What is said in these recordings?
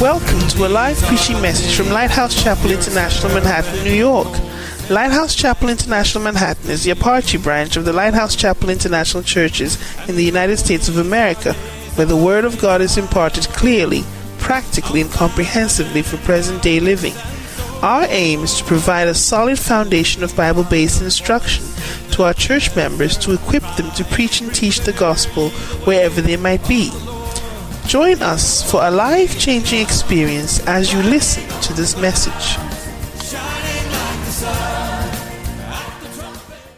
Welcome to a live preaching message from Lighthouse Chapel International, Manhattan, New York. Lighthouse Chapel International Manhattan is the Apache branch of the Lighthouse Chapel International Churches in the United States of America, where the Word of God is imparted clearly, practically, and comprehensively for present day living. Our aim is to provide a solid foundation of Bible based instruction to our church members to equip them to preach and teach the gospel wherever they might be. Join us for a life changing experience as you listen to this message.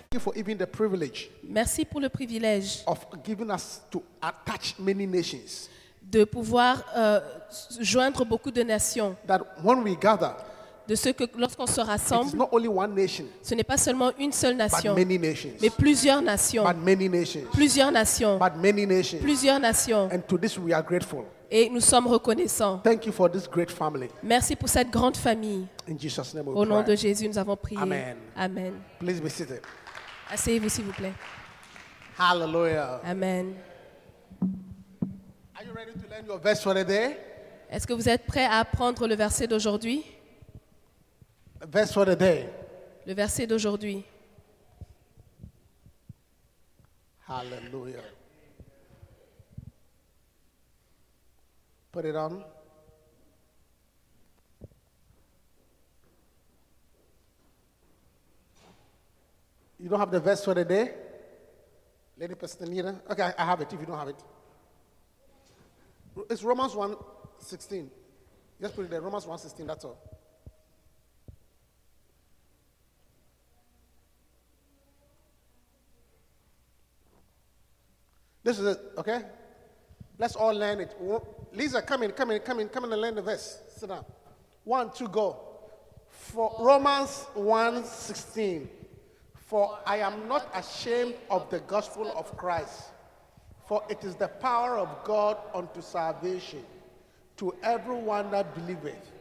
Thank you for even the privilege Merci pour le privilège of giving us to attach many nations. de pouvoir euh, joindre beaucoup de nations. That when we gather, De ce que lorsqu'on se it is rassemble, not only one nation, ce n'est pas seulement une seule but nation, many nations. mais plusieurs nations. But many nations. Plusieurs nations. But many nations. Plusieurs nations. And to this we are grateful. Et nous sommes reconnaissants. Thank you for this great family. Merci pour cette grande famille. In Jesus' name we Au nom de. Jésus, nous avons prié. Amen. Amen. Please be seated. Asseyez-vous, s'il vous plaît. Hallelujah. Amen. Are you ready to learn your verse for the day? Est-ce que vous êtes prêts à apprendre le verset d'aujourd'hui? Le verset d'aujourd'hui. Hallelujah. Put it on. You don't have the verse for the day? Lady Pastor? Okay, I- I have it if you don't have it. It's Romans 1 16. Just put it there. Romans 1 16, that's all. This is it, okay? Let's all learn it. Lisa, come in, come in, come in, come in and learn the verse. Sit down. One, two, go. For Romans 1 16. For I am not ashamed of the gospel of Christ, for it is the power of God unto salvation to everyone that believeth,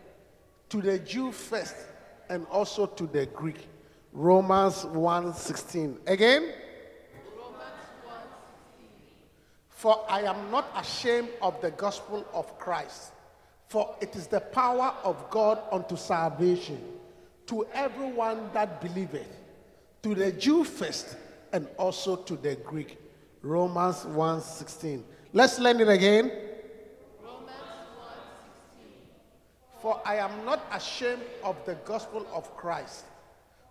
to the Jew first, and also to the Greek. Romans 1 16. Again? For I am not ashamed of the gospel of Christ, for it is the power of God unto salvation to everyone that believeth, to the Jew first, and also to the Greek. Romans 1:16. Let's learn it again. Romans 1:16. For I am not ashamed of the gospel of Christ,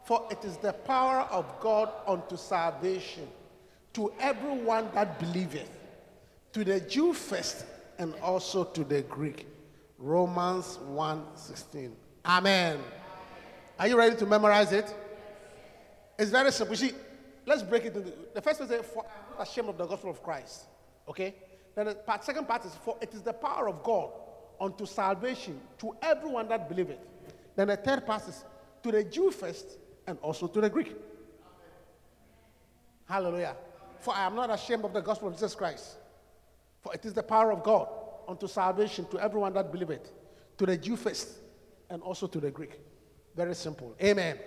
for it is the power of God unto salvation to everyone that believeth, to the Jew first, and also to the Greek. Romans 1:16. Amen. Are you ready to memorize it? It's very simple. See, let's break it into the first says, For I'm not ashamed of the gospel of Christ. Okay? Then the part, second part is for it is the power of God unto salvation to everyone that believeth. Then the third part is to the Jew first and also to the Greek. Hallelujah. For I am not ashamed of the gospel of Jesus Christ. For it is the power of God unto salvation to everyone that believeth, to the Jew first and also to the Greek. Very simple. Amen.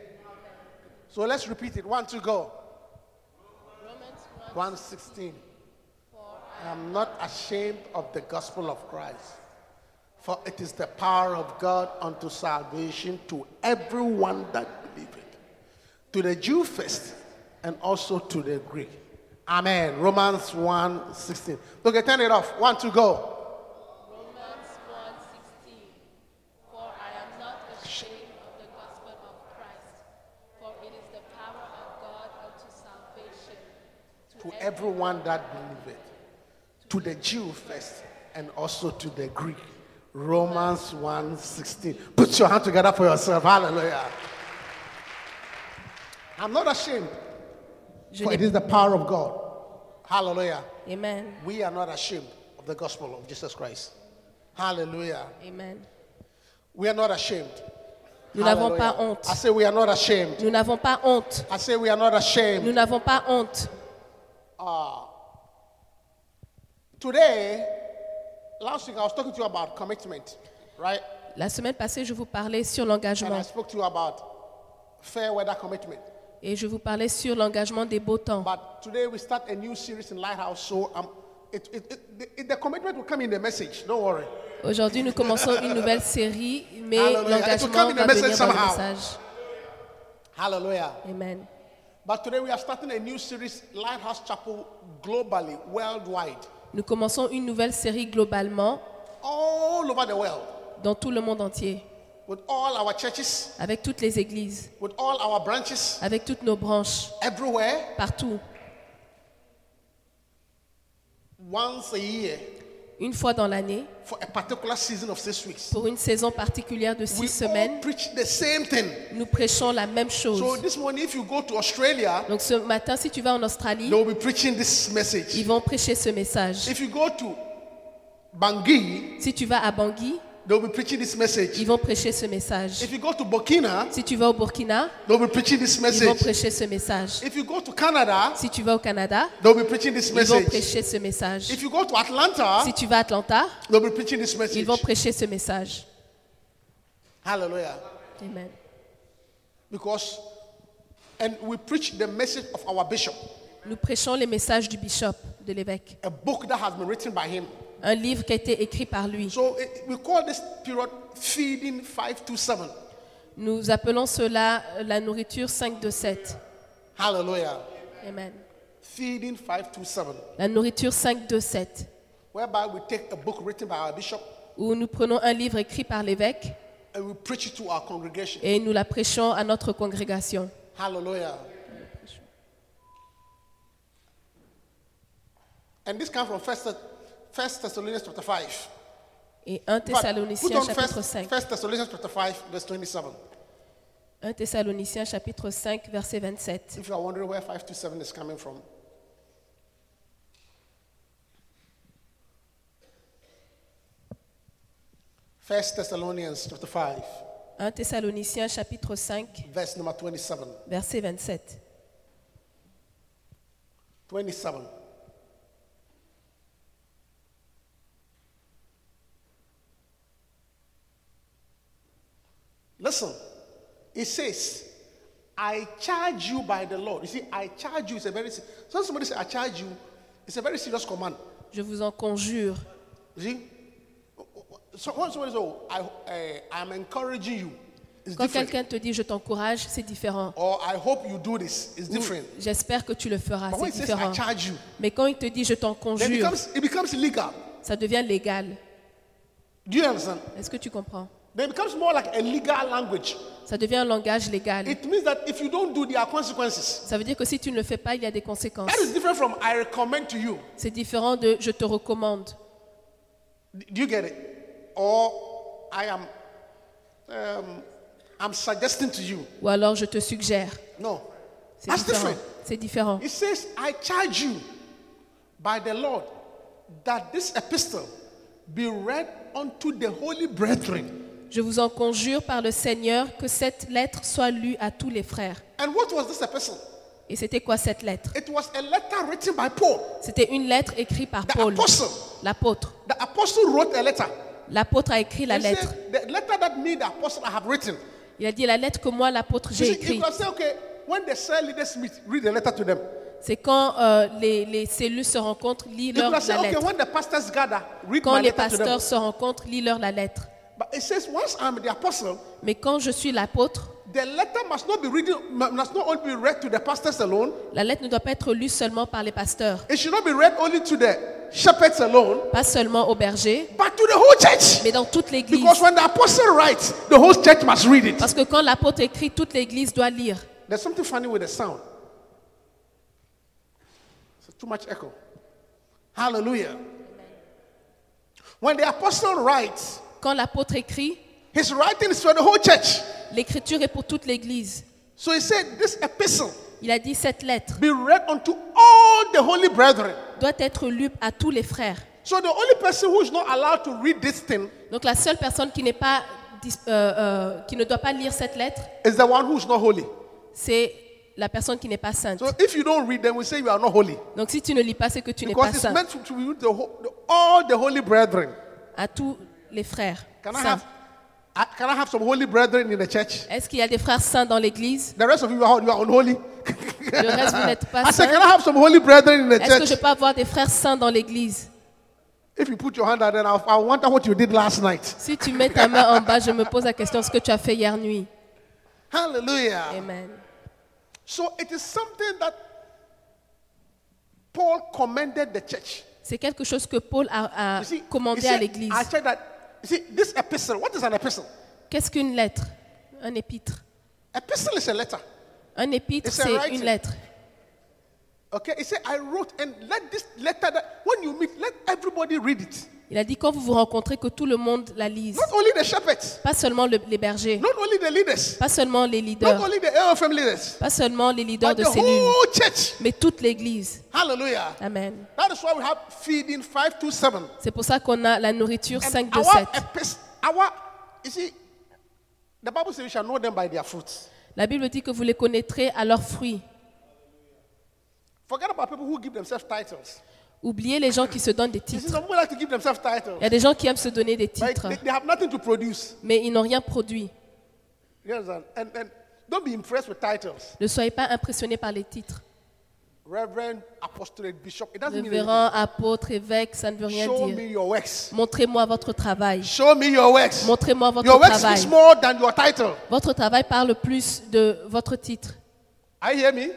So let's repeat it. One, two, go. Romans 116. I am not ashamed of the gospel of Christ, for it is the power of God unto salvation to everyone that believeth, to the Jew first, and also to the Greek. Amen. Romans 1 16. Okay, turn it off. One, two, go. Romans 1:16 For I am not ashamed of the gospel of Christ, for it is the power of God unto salvation to everyone that believeth, to the Jew first, and also to the Greek. Romans 1:16. Put your hand together for yourself. Hallelujah. I'm not ashamed, Je for it is the power of God. Hallelujah. Amen. We are not ashamed of the gospel of Jesus Christ. Hallelujah. Amen. We are not ashamed. Nous n'avons pas honte. I say we are not ashamed. Nous n'avons pas honte. I say we are not ashamed. Nous n'avons pas honte. Today, last week I was talking to you about commitment, right? La semaine passée, je vous parlais sur And I l'engagement. spoke to you about fair weather commitment. Et je vous parlais sur l'engagement des beaux temps. But today we start a new series in Lighthouse, so um, it, it, it, the, commitment will come in the message. Don't worry. Aujourd'hui, nous commençons une nouvelle série, mais l'engagement va venir dans le message. Hallelujah. Amen. But today we are starting a new series, Lighthouse Chapel, globally, worldwide, Nous commençons une nouvelle série globalement all over the world, dans tout le monde entier, with all our churches, avec toutes les églises, with all our branches, avec toutes nos branches, everywhere, partout. once a year, Une fois dans l'année, for a particular season of six weeks. pour une saison particulière de We six semaines, preach the same thing. nous prêchons la même So chose. this morning, if you go to Australia, Donc ce matin, si tu vas en Australie, they will be preaching this message. ils vont prêcher ce message. If you go to Bangui, Si tu vas à Bangui, they will be preaching this message. ils vont prêcher ce message. If you go to Burkina, Si tu vas au Burkina, they will be preaching this ils vont message. prêcher ce message. If you go to Canada, Si tu vas au Canada, they will be preaching this ils vont message. prêcher ce message. If you go to Atlanta, Si tu vas à Atlanta, they'll be preaching this ils message. vont prêcher ce message. Hallelujah. Amen. Because, and we preach the message of our bishop, Nous prêchons les messages du bishop, de l'évêque. a book that has been written by him. Un livre qui a été écrit par lui. So it, we call this period feeding 527. Nous appelons cela la nourriture 5 de 7. Hallelujah. Amen. Feeding 527. La nourriture 5 de 7. Whereby we take a book written by our bishop Où nous prenons un livre écrit par l'évêque and we preach it to our congregation. et nous la prêchons à notre congrégation. Hallelujah. And this comes from First, First Thessalonians chapter 5. Et 1 In fact, put Thessaloniciens on chapitre First, 5. First Thessalonians chapter 5, verse 27. 1 Thessaloniciens chapitre 5 verset 27. If you are wondering where 527 is coming from. First Thessalonians chapter 5, 1 Thessaloniciens chapitre 5 verse number 27. verset 27. 27. Listen, it says, I charge you by the Lord. You see, I charge you is a very, se- so somebody say, I charge you, it's a very serious command. Je vous en conjure. You see, so when somebody says, oh, I, uh, I'm encouraging you, it's Quand different. quelqu'un te dit je t'encourage, c'est différent. Or I hope you do this, it's Ou, different. J'espère que tu le feras, But when c'est it says, I différent. charge you, Mais quand il te dit je t'en then it conjure, becomes, it becomes legal. ça devient légal. Do you understand? Est-ce que tu comprends? Then it becomes more like a legal language. Ça devient un langage légal. It means that if you don't do, there are consequences. Ça veut dire que si tu ne le fais pas, il y a des conséquences. That is different from I recommend to you. C'est différent de je te recommande. Do you get it? Or I am, um, I'm suggesting to you. Ou alors je te suggère. No, C'est that's différent. different. C'est différent. It says, I charge you by the Lord that this epistle be read unto the holy brethren. Je vous en conjure par le Seigneur que cette lettre soit lue à tous les frères. And what was this epistle? Et c'était quoi cette lettre? It was a letter written by Paul, C'était une lettre écrite par the Paul, apostle. l'apôtre. The apostle wrote a letter. L'apôtre a écrit la He lettre. said, the letter that me, the apostle, I have written. Il a dit la lettre que moi, l'apôtre, You j'ai see, you écrite. can say, okay, when the cell leaders meet, read the letter to them. C'est quand euh, les, les cellules se rencontrent, lis You leur can say, la okay, lettre. when the pastors gather, read Quand my les letter to them. pasteurs se rencontrent, lis leur la lettre. But it says, once I'm the apostle, Mais quand je suis l'apôtre, the letter must not be reading, must not only be read to the pastors alone. la lettre ne doit pas être lue seulement par les pasteurs, It should not be read only to the shepherds alone, pas seulement aux bergers, but to the whole church. mais dans toute l'église. Because when the apostle writes, the whole church must read it. Parce que quand l'apôtre écrit, toute l'église doit lire. There's something funny with the sound. It's too much echo. Hallelujah. When the apostle writes, Quand l'apôtre écrit, his writing is for the whole church. l'écriture est pour toute l'église. So he said, This epistle Il a dit cette lettre be read unto all the holy brethren. doit être lue à tous les frères. So the only person who is not allowed to read this thing Donc la seule personne qui n'est pas dis- euh, euh, qui ne doit pas lire cette lettre, is the one who is not holy. c'est la personne qui n'est pas sainte. So if you don't read, then we say you are not holy. Donc si tu ne lis pas, c'est que tu n'es pas it's saint. meant to, to be the, whole- the, all the holy brethren. À tous les frères. Can I saints. have, I- can I have some holy brethren in the church? Est-ce qu'il y a des frères saints dans l'église? The rest of you are, you are unholy. Le reste, vous n'êtes pas I said, saints. can I have some holy brethren in the Est-ce que je church? peux avoir des frères saints dans l'église? If you put your hand out, then I'll, I wonder what you did last night. Si tu mets ta main en bas, je me pose la question ce que tu as fait hier nuit. Hallelujah. Amen. So it is something that Paul commended the church. C'est quelque chose que Paul a, a You see, he commandé said- à l'Église. I said that. You see, this epistle. What is an epistle? Qu'est-ce qu'une lettre? Un épître. Epistle is a letter. Un épître, It's a c'est writing. une lettre. Okay? He said, I wrote, and let this letter that when you meet, let everybody read it. Il a dit quand vous vous rencontrez que tout le monde la lise. Not only the shepherds, Pas seulement le- les bergers, not only the leaders, pas seulement les not leaders, only the AOFM leaders, pas seulement les leaders but de the cellules, whole church. mais toute l'Église. Hallelujah. Amen. That is why we have feeding five to seven. C'est pour ça qu'on a la nourriture And 5 de our 7. epis- our, you see, the Bible says we shall know them by their fruits. La Bible dit que vous les connaîtrez à leurs fruits. Forget about people who give themselves titles. Oubliez les gens qui se donnent des titres. Il y a des gens qui aiment se donner des titres, mais ils n'ont rien produit. Ne soyez pas impressionnés par les titres. Révérend, apôtre, évêque, ça ne veut rien dire. Montrez-moi votre travail. Montrez-moi votre travail. Votre travail parle plus de votre titre. Are you hear me?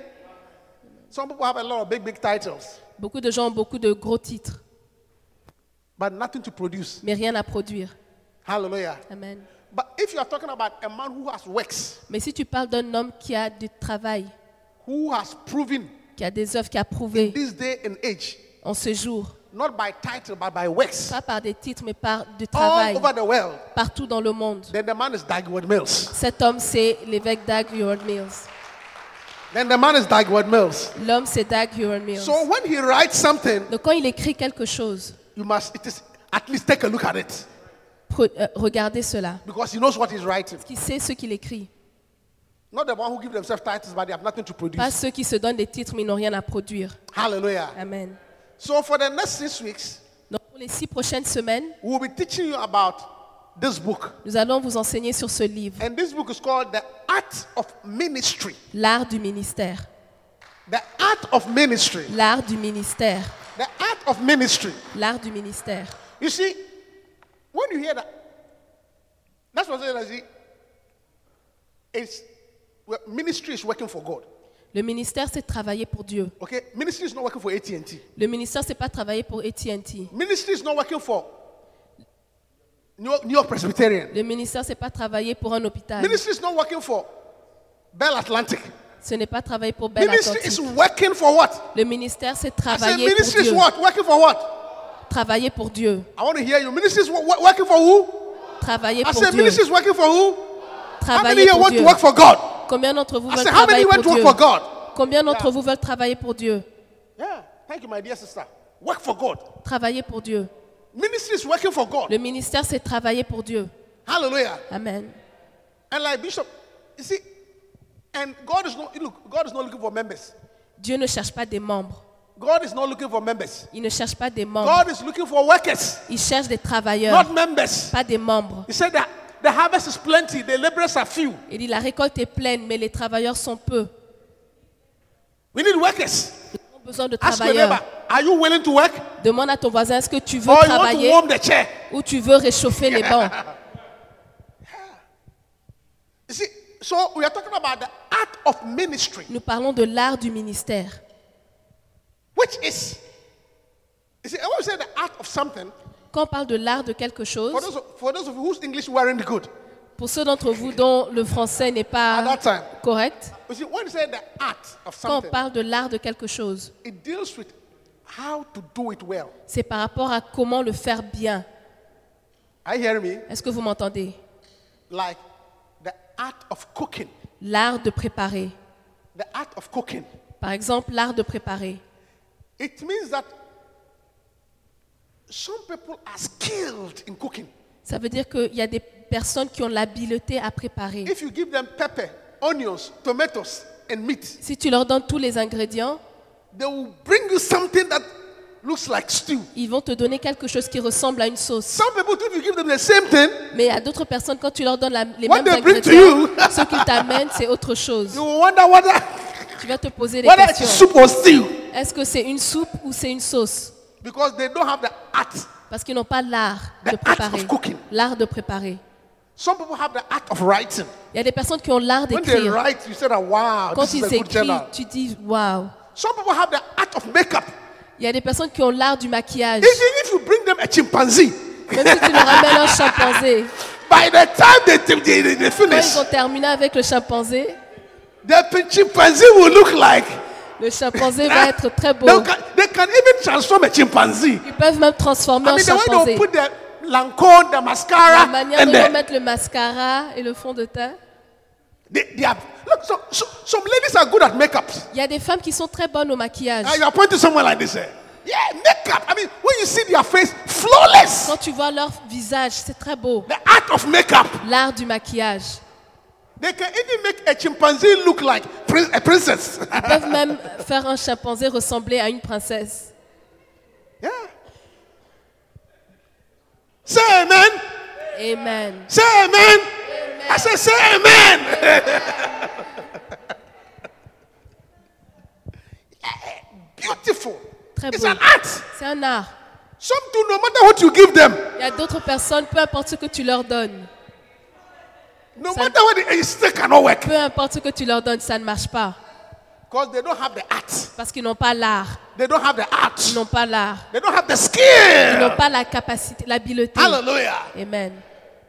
Some people have a lot of big, big titles, Beaucoup de gens ont beaucoup de gros titres, but nothing to produce. mais rien à produire. Hallelujah. Amen. But if you are talking about a man who has works, Mais si tu parles d'un homme qui a du travail, who has proven qui a des œuvres, qui a prouvé this day and age, en ce jour, not by title, but by works, pas par des titres, mais par du all travail, over the world, partout dans le monde. then the man is Dagwood Mills. Cet homme, c'est l'évêque Dag Heward Mills. Then the man is Dagwood Mills. L'homme, c'est Dag Heward Mills. So when he writes something, Donc quand il écrit quelque chose, you must it is, at least take a look at it pre- euh, regardez cela. because he knows what he's writing. Qui sait ce qu'il écrit Not the one who give themselves titles, but they have nothing to Pas produce. ceux qui se donnent des titres, mais n'ont rien à produire. Hallelujah. Amen. So for the next six weeks, Donc pour les six prochaines semaines, we'll be teaching you about this book. nous allons vous enseigner sur ce livre, And this book is called The Art of Ministry. L'art du ministère. The Art of Ministry. L'art du ministère. The Art of Ministry. L'art du ministère. You see, when you hear that, that's what I say. It's well, ministry is working for God. Le ministère, c'est travailler pour Dieu. Okay, ministry is not working for AT&T. Le ministère, c'est pas travailler pour AT&T. Ministry is not working for New York, New York Presbyterian. Le ministère, c'est pas travailler pour un hôpital. Ministry is not working for Bell Atlantic. Ce n'est pas travailler pour Belle Ministry is Atlantique. working for what? Le ministère, c'est I said travailler pour ministry is Dieu. what? Working for what? Travailler pour Dieu. I want to hear you. Ministry is wo- wo- working for who? Travailler I pour said Dieu. ministry is working for who? How many Travailler here pour want Dieu. to work for God? Combien d'entre vous I veulent said, how many travailler want pour to work Dieu? for God? Combien d'entre vous veulent travailler pour Dieu? Yeah. Thank you, my dear sister. Work for God. Travailler pour Dieu. Ministry is working for God. Le ministère, c'est travailler pour Dieu. Hallelujah. Amen. And like Bishop, you see, and God is not look, God is not looking for members. Dieu ne cherche pas des membres. God is not looking for members. Il ne cherche pas des membres. God is looking for workers, Il cherche des travailleurs, not members. pas des membres. He said that the harvest is plenty, the laborers are few. Il dit la récolte est pleine, mais les travailleurs sont peu. We need workers. Nous avons besoin de Ask your neighbor, travailleurs. are you willing to work? Demande à ton voisin, est-ce que tu veux Or you want to travailler warm the chair? ou tu veux réchauffer les bancs? You see, so we are talking about the art of ministry, Nous parlons de l'art du ministère. which is, you see, I want to say the art of something. Quand on parle de l'art de quelque chose, For those, of, for those of you whose English weren't good, pour ceux d'entre vous dont le français n'est at that pas time, correct, you see, when you say the art of quand on something, parle de l'art de quelque chose, it deals with how to do it well. c'est par rapport à comment le faire bien. Me? Est-ce que vous m'entendez? Like the art of cooking. L'art de préparer. The art of cooking. Par exemple, l'art de préparer. It means that some people are skilled in cooking. Ça veut dire qu'il y a des personnes qui ont l'habileté à préparer. If you give them pepper, onions, tomatoes, and meat, Si tu leur donnes tous les ingrédients, they will bring you something that looks like stew. ils vont te donner quelque chose qui ressemble à une sauce. Some people, if you give them the same thing, Mais à d'autres personnes, quand tu leur donnes la- les What mêmes they bring to ingrédients, you. ce qu'ils t'amènent, c'est autre chose. you will wonder whether, Tu vas te poser des whether it's questions. soup or stew. Est-ce que c'est une soupe ou c'est une sauce? Because they don't have the art Parce qu'ils n'ont pas l'art The de art préparer. of cooking. L'art de préparer. Some people have the art of writing. Il y a des personnes qui ont l'art When they d'écrire. write, you say that, wow, Quand this is ils a good écrivent, journal. tu dis waouh. Some people have the art of makeup. Il y a des personnes qui ont l'art du maquillage. Even if you bring them a chimpanzee, Même si tu leur ramènes un chimpanzé, by the time they, they, they, they quand finish, ils ont terminé avec le chimpanzé, the chimpanzee will look like. le chimpanzé va être très beau. They can, they can even transform a chimpanzee. Ils peuvent même transformer I en mean, the way chimpanzé. they'll put the Lancome, the La mascara, manière and de the, mettre le mascara et le fond de teint. They, they have. Look, so, so, some ladies are good at makeup. Il y a des femmes qui sont très bonnes au maquillage. And you are pointing somewhere like this. Eh? Yeah, makeup. I mean, when you see their face, flawless. Quand tu vois leur visage, c'est très beau. The art of makeup. L'art du maquillage. They can even make a chimpanzee look like prin- a princess. Ils peuvent même faire un chimpanzé ressembler à une princesse. yeah. Say amen. Amen. Say amen. I said, say amen. Beautiful. Très It's beau. an art. C'est un art. Some do, no matter what you give them, Il y a d'autres personnes, peu importe ce que tu leur donnes, no Ça- matter what, it, still cannot work. peu importe ce que tu leur donnes, ça ne marche pas. Because they don't have the art. Parce qu'ils n'ont pas l'art. They don't have the art. Ils n'ont pas l'art. They don't have the Ils skill. n'ont pas la capacité, l'habileté. Hallelujah. Amen.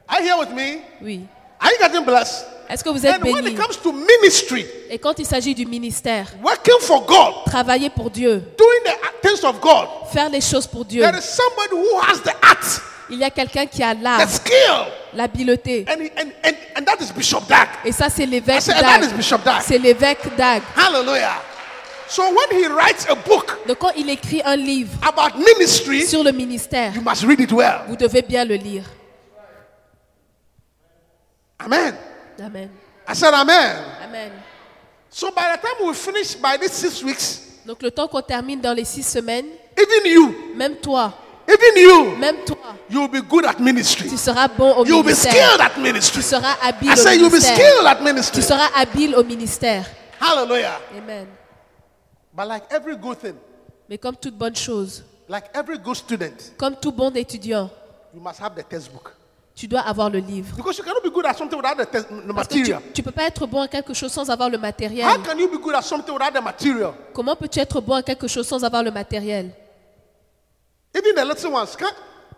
Are you here with me? Oui. Are you getting blessed? Est-ce que vous êtes And when bénis it comes to ministry, Et quand il s'agit du ministère, working for God, travailler pour Dieu, doing the things of God, faire les choses pour Dieu, there is somebody who has the art, il y a quelqu'un qui a the l'art, skill, l'habileté. and, and, and, and that is Bishop Dag. Et ça, c'est l'évêque Dag. C'est l'évêque Dag. Hallelujah. So when he writes a book Donc quand il écrit un livre about ministry, sur le ministère, you must read it well. vous devez bien le lire. Amen. Amen. I said, Amen. Amen. So by the time we finish by these six weeks, Donc le temps qu'on termine dans les six semaines, even you, même toi, even you, même toi, you will be good at ministry. tu seras bon au You'll be ministère. skilled at Tu ministry. seras habile I au say you'll be ministère. skilled at ministry. Tu seras habile au ministère. Hallelujah. Amen. But like every good thing, Mais comme toute bonne chose, like every good student, comme tout bon étudiant, you must have the textbook. Tu dois avoir le livre. Because you cannot be good at something without the, test, the Parce que tu material. ne peux pas être bon à quelque chose sans avoir le matériel. How can you be good at something without the material? Comment peux-tu être bon à quelque chose sans avoir le matériel? Even the little ones. Can,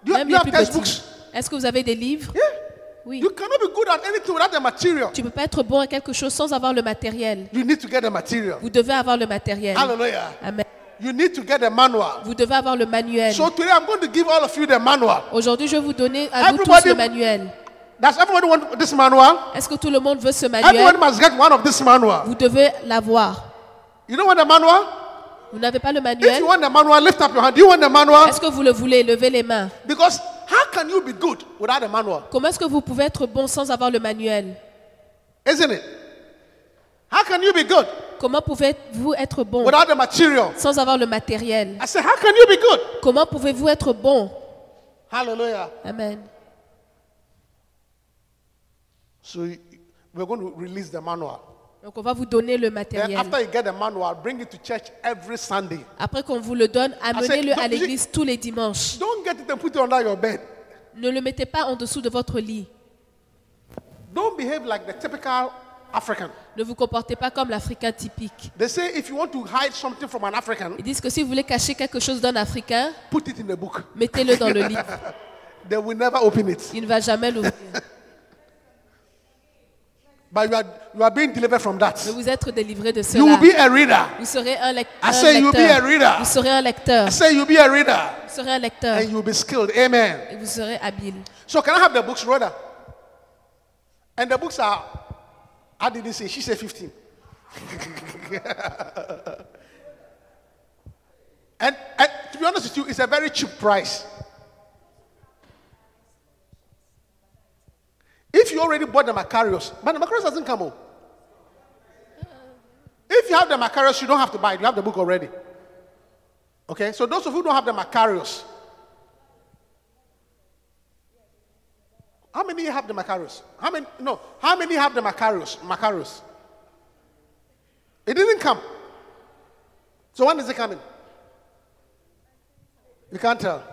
do you, Même you les have plus textbooks? petits. Est-ce que vous avez des livres? Yeah. Oui. You cannot be good at anything without the material. Tu ne peux pas être bon à quelque chose sans avoir le matériel. You need to get the material. Vous devez avoir le matériel. Hallelujah. Amen. You need to get the manual. Vous devez avoir le manuel. So today I'm going to give all of you the manual. Aujourd'hui, je vais vous donner à vous tous le manuel. Does everybody want this manual? Est-ce que tout le monde veut ce Everybody manuel must get one of this manual. Vous devez l'avoir. You don't want the manual? Vous n'avez pas le If manuel? you want the manual, lift up your hand. Do you want the manual? Est-ce que vous le voulez? Levez les mains. Because how can you be good without the manual? Comment est-ce que vous pouvez être bon sans avoir le manuel? Isn't it? How can you be good Comment pouvez-vous être bon without the material? sans avoir le matériel? I said, how can you be good? Comment pouvez-vous être bon? Hallelujah. Amen. So we're going to release the manual. Donc on va vous donner le matériel. after you get the manual, bring it to church every Sunday. Après qu'on vous le donne, amenez-le à l'église tous les dimanches. Don't get it and put it under your bed. Ne le mettez pas en dessous de votre lit. Don't behave like the typical African. Ne vous comportez pas comme l'Africain typique. They say if you want to hide something from an African, Ils disent que si vous voulez cacher quelque chose d'un Africain, put it in a book. mettez-le dans le livre. They will never open it. Il ne va jamais l'ouvrir. But you are, you are being delivered from that. Mais vous êtes délivré de You will cela. be a reader. Vous serez un, lec- I un say you'll be a lecteur. reader. Vous serez un lecteur. I say you'll be a reader Vous serez un lecteur. and you'll be skilled. Amen. Et vous serez habile. So can I have the books, Rhoda? And the books are, how didn't say? She said 15. and, and to be honest with you, it's a very cheap price. If you already bought the Macarius, but the Macarius doesn't come home. If you have the Macarius, you don't have to buy it. You have the book already. Okay? So those of you who don't have the Macarius, How many have the Macaros? How many? No. How many have the Macaros? Macaros. It didn't come. So when is it coming? You can't tell.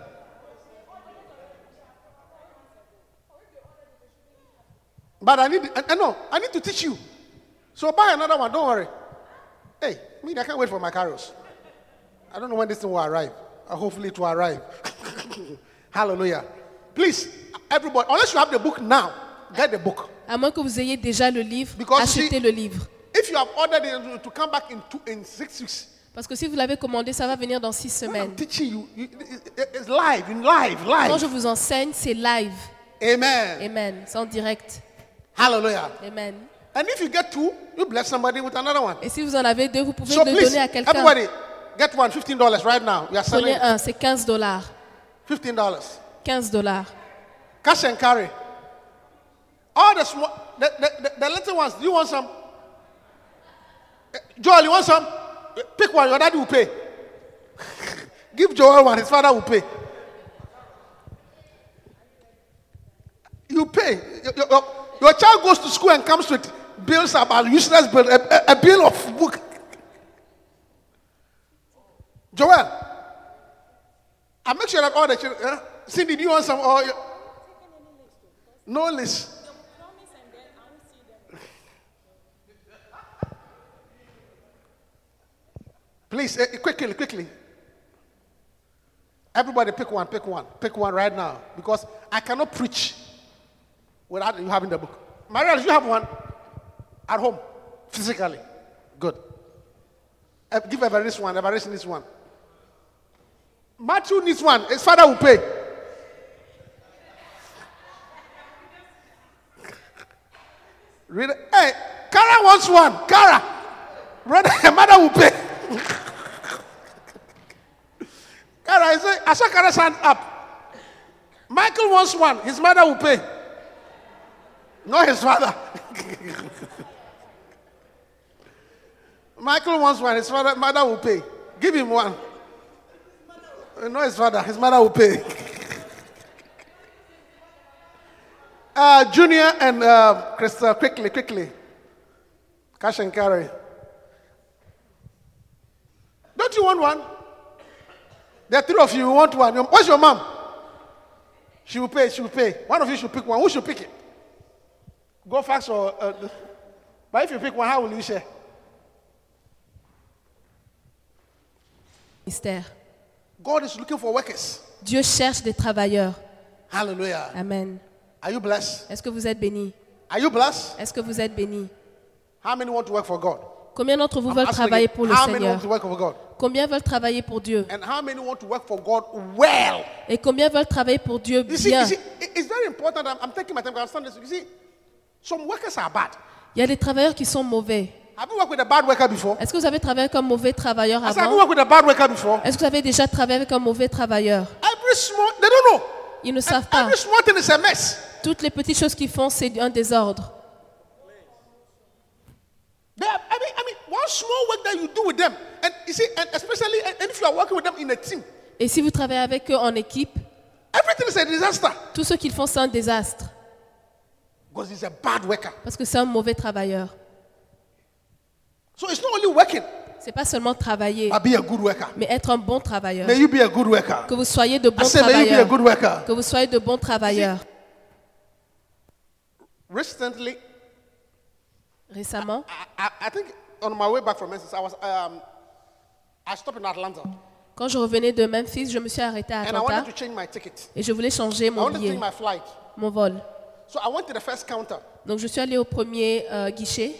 But I need, I, I know, I need to teach you. So buy another one, don't worry. Hey, I mean, I can't wait for my. I don't know when this thing will arrive. Uh, hopefully, it will arrive. Hallelujah. Please, everybody, unless you have the book now, get the book. À moins que vous ayez déjà le livre, Because achetez see- le livre. If you have ordered it to come back in, two, in six weeks, Parce que si vous l'avez commandé, ça va venir dans six semaines. You, it- it- it's live, in live, Quand je live. vous enseigne, c'est live. Amen. Amen. C'est en direct. Hallelujah. Amen. And if you get two, you bless somebody with another one. Et si vous en avez deux, vous pouvez So le please, donner à quelqu'un. everybody, get one, $15 right now. We are selling Prenez un, c'est 15 dollars. $15. 15 dollars. Cash and carry. All the small, the, the, the, the little ones, do you want some? Eh, Joel, you want some? Eh, Pick one, your daddy will pay. Give Joel one, his father will pay. You pay. Your, your- your- child goes to school and comes with bills about useless bill, a, a- a bill of book. Joel, I make sure that all the children. Uh, Cindy, do you want some? Or no list. Please, eh, quickly, quickly. Everybody, pick one, pick one, pick one right now, because I cannot preach without you having the book. Maria, you have one at home, physically? Good. Eh, Give Everest one. Everest needs one. Matthew needs one. His father will pay. Read it. Hey, Kara wants one. Kara. Brother, her mother will pay. Kara, I, say, I saw Kara's hand up. Michael wants one. His mother will pay. Not his father. Michael wants one. His father, mother will pay. Give him one. Not his father. His mother will pay. Uh, Junior and uh, Crystal, quickly, quickly. Cash and carry. Don't you want one? There are three of you. You want one. What's your mom? She will pay. She will pay. One of you should pick one. Who should pick it? Go fast or. Uh, but if you pick one, how will you share? Mystère. God is looking for workers. Dieu cherche des travailleurs. Hallelujah. Amen. Are you blessed? Est-ce que vous êtes bénis Are you blessed? Est-ce que vous êtes bénis How many want to work for God? Combien d'entre vous I'm veulent travailler pour le how many Seigneur? want to work for God? Combien veulent travailler pour Dieu? And how many want to work for God well? Et combien veulent travailler pour Dieu You see, bien? you see it- it's very important. I'm, I'm taking my time understand this. You see, some workers are bad. Il y a des travailleurs qui sont mauvais. Have you worked with a bad worker before? Est-ce que vous avez travaillé comme mauvais travailleur avant? worked with a bad worker before? Est-ce que vous avez déjà travaillé avec un mauvais travailleur? Every small, they don't know. Ils ne savent pas. Toutes les petites choses qu'ils font, c'est un désordre. They have, I mean, I mean, one small work that you do with them, and you see, and especially, and and if you are working with them in a team, Et si vous travaillez avec eux en équipe, everything is a disaster tout ce qu'ils font, c'est un désastre. because he's a bad worker. Parce que c'est un mauvais travailleur. So it's not only working, C'est pas seulement travailler, but be a good worker. mais être un bon travailleur. May you be a good worker. Que vous soyez de I bons say, may you be a travailleurs. good worker. Que vous soyez de bons travailleurs. Recently, Récemment, I, I, think on my way back from Memphis, I was, um, I stopped in Atlanta, quand je revenais de Memphis, je me suis arrêtée à and I Atlanta wanted to change my ticket. et je voulais changer I mon wanted to billet, change my flight. mon vol. So I went to the first counter. Donc je suis allée au premier euh, guichet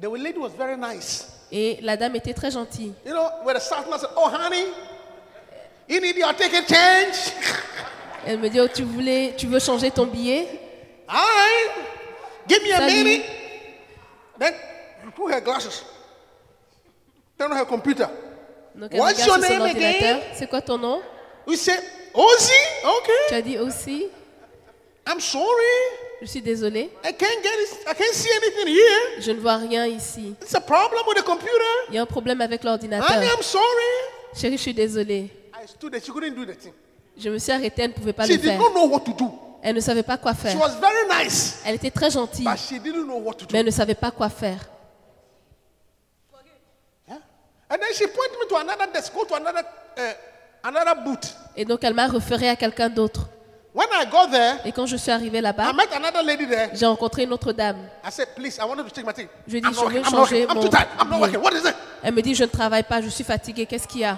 The lady was very nice. et la dame était très gentille. You know, where the Southern said, "Oh, honey, you need your ticket change." Elle me dit, oh, tu, voulais, tu veux changer ton billet? All right, give me a Salut. minute. Then put her glasses? Turn on her computer. Donc elle What's your name again? C'est quoi ton nom? We said, Ozzy, Tu okay. as dit aussi, I'm sorry, je suis désolée, I can't get it. I can't see anything here. je ne vois rien ici. It's a problem with the computer. Il y a un problème avec l'ordinateur. Honey, I'm sorry. Chérie, je suis désolée. I stood there. She couldn't do the thing. Je me suis arrêtée, elle ne pouvait pas She le did faire. not know what to do. Elle ne savait pas quoi She faire. was very nice, Elle était très gentille, but she didn't know what to do. mais elle ne savait pas quoi faire. Yeah? And then she pointed me to another desk. Go to another uh, another booth. Et donc elle m'a référé à quelqu'un d'autre. When I got there, Et quand je suis arrivé I là-bas, met another lady there. j'ai rencontré une autre dame. I said, please, I wanted to my thing. Je dis, I'm je not veux working. I'm not changer working. I'm mon too tired. I'm not billet. working. What is it? Elle me dit, je ne travaille pas, je suis fatiguée, qu'est-ce qu'il y a?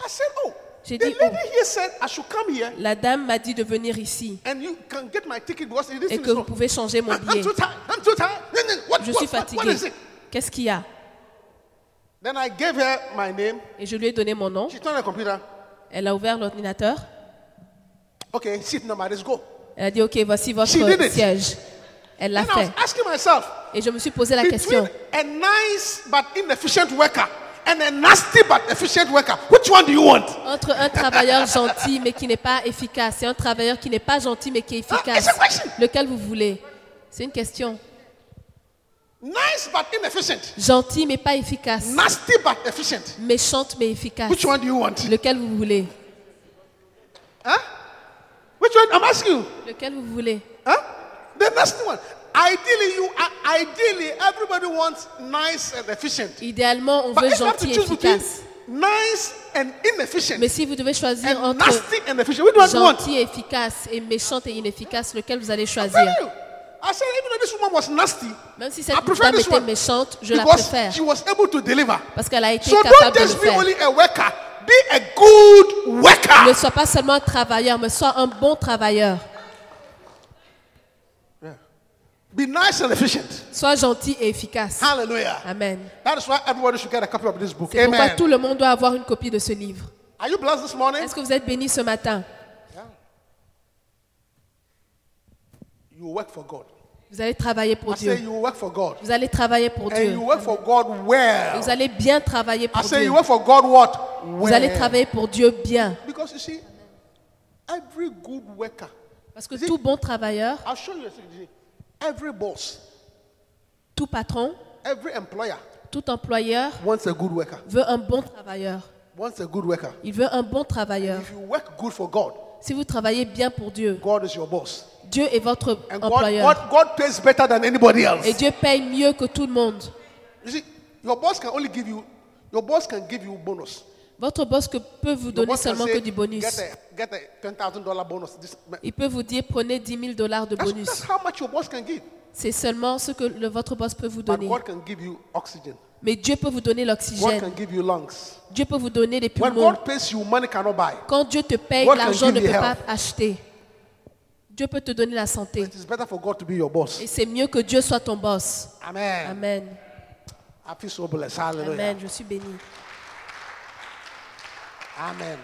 I said, oh. J'ai the dit, lady oh. here said I should come here La dame m'a dit de venir ici and you can get my ticket because this et que vous pouvez changer mon I'm billet. too tired. I'm too tired. Then- then What, Je what, suis it? Qu'est-ce qu'il y a? Then I gave her my name. Et je lui ai donné mon nom. She turned on the computer. Elle a ouvert l'ordinateur. Okay, seat number, let's go. Elle a dit, OK, voici votre siège. Elle l'a fait. Et je me suis posé la question. And a nasty but efficient worker, which one do you want? Entre un travailleur gentil mais qui n'est pas efficace et un travailleur qui n'est pas gentil mais qui est efficace, it's a question. lequel vous voulez? C'est une question. Nice but inefficient. Gentil mais pas efficace. Nasty but efficient. Méchante mais efficace. Which one do you want? Lequel vous voulez? Huh? Which one? I'm asking you. Lequel vous voulez? Huh? The nasty one. Ideally, you uh, ideally everybody wants nice and efficient. Idéalement, on But veut gentil et efficace. nice and inefficient Mais si vous devez choisir and entre nasty and efficient, which gentil et efficace et méchante et inefficace, lequel vous allez choisir telling you. I said, even though this woman was nasty, Même si cette this était méchante, je la préfère she was able to deliver. parce qu'elle a été So don't capable de le just be faire. only a worker, be a good Ne sois pas seulement un travailleur, mais sois un bon travailleur. Be nice and efficient. Sois gentil et efficace. Hallelujah. Amen. That is why everybody should get a copy of this book. C'est pourquoi tout le monde doit avoir une copie de ce livre. Are you blessed this morning? Est-ce que vous êtes bénis ce matin? You work for God. Vous allez travailler pour I say Dieu. you work for God. Vous allez travailler pour And Dieu. you work for God Et vous allez bien travailler I pour say Dieu. you work for God what? Vous allez travailler pour Dieu bien. Because you see, every good worker, Parce que tout bon travailleur, I'll show you a thing. Every boss, tout patron, every employer tout employeur wants a good worker. veut un bon travailleur. Wants a good worker. Il veut un bon travailleur. If you work good for God, Si vous travaillez bien pour Dieu, God is your boss. Dieu est votre And God, employeur. God, God pays better than anybody else. Et Dieu paye mieux que tout le monde. You see, your boss can only give you, your boss can give you bonus. Votre boss que peut vous donner seulement que du bonus. Get a, get a $10,000 bonus. This, Il peut vous dire prenez 10 000 dollars de bonus. C'est seulement ce que le- votre boss peut vous donner. Mais Dieu peut vous donner l'oxygène. Dieu peut vous donner les poumons. Quand Dieu te paye, l'argent ne peut pas acheter. Dieu peut te donner la santé. Et c'est mieux que Dieu soit ton boss. Amen. Amen. Amen. Je suis béni. Amen.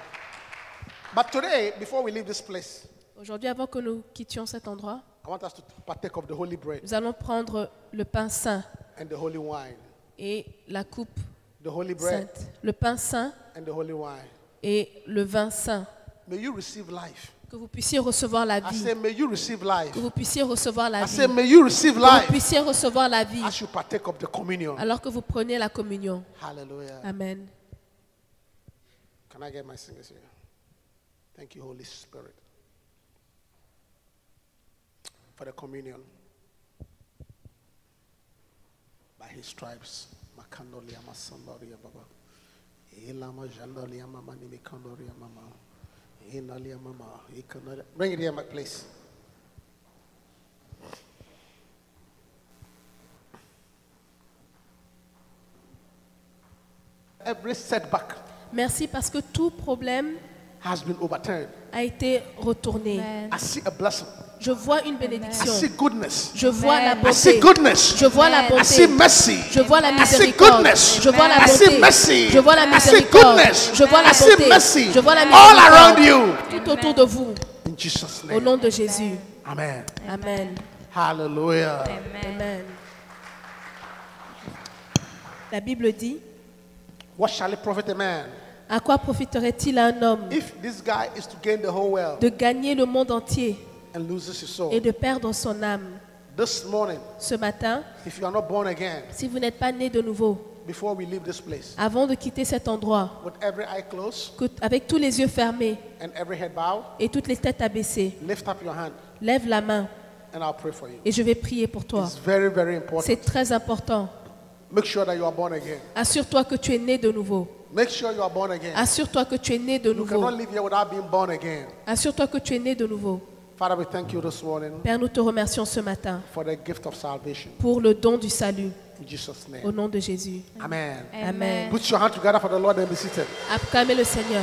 But today, before we leave this place, Aujourd'hui, avant que nous quittions cet endroit, I want us to partake of the holy bread nous allons prendre le pain saint and the holy wine. et la coupe The holy bread sainte. Le pain saint and the holy wine. et le vin saint. May you receive life. Que vous puissiez recevoir la I vie. say, may you receive life. Que vous puissiez recevoir la I vie. say, may you receive Que vous life puissiez recevoir la vie as you partake of the communion. alors que vous prenez la communion. Hallelujah. Amen. Can I get my singers here? Thank you, Holy Spirit, for the communion. By his stripes, Makandolia Masandoria Baba. Ilama Jandolia Mama Nimikandoria Mama. Inalia Mama. Bring it here, my place. Every setback Merci parce que tout problème has been overturned. a été retourné. I see a blessing. Je vois une I bénédiction. see goodness. Je vois la I see bonté. goodness. Je vois la I see bonté. mercy. Je vois la I see miséricorde. goodness. Je vois la I see bonté. mercy. Je vois la I see miséricorde. goodness. Je vois la I see bonté. mercy. Je vois la All around miséricorde. you. Tout autour de vous. In Jesus' Au name. nom de Jésus. Amen. Amen. Hallelujah. Amen. La Bible dit, What shall it profit a man? À quoi profiterait-il à un homme if this guy is to gain the whole world de gagner le monde entier and loses his soul? et de perdre son âme? This morning, Ce matin, if you are not born again, si vous n'êtes pas né de nouveau, before we leave this place, avant de quitter cet endroit, with every eye closed que- avec tous les yeux fermés and every head bowed, et toutes les têtes abaissées, lift up your hand lève la main and I'll pray for you. et je vais prier pour toi. It's very, very important. C'est très important. Make sure that you are born again. Assure-toi que tu es né de nouveau. Make sure you are born again. Assure-toi que tu es né de You cannot nouveau. live here without being born again. Assure-toi que tu es né de nouveau. Father, we thank you this morning Père, nous te remercions ce matin for the gift of salvation. pour le don du salut In Jesus' au name. nom de Jésus. Amen. Amen. Put your hand together for the Lord and be seated. Acclamez le Seigneur.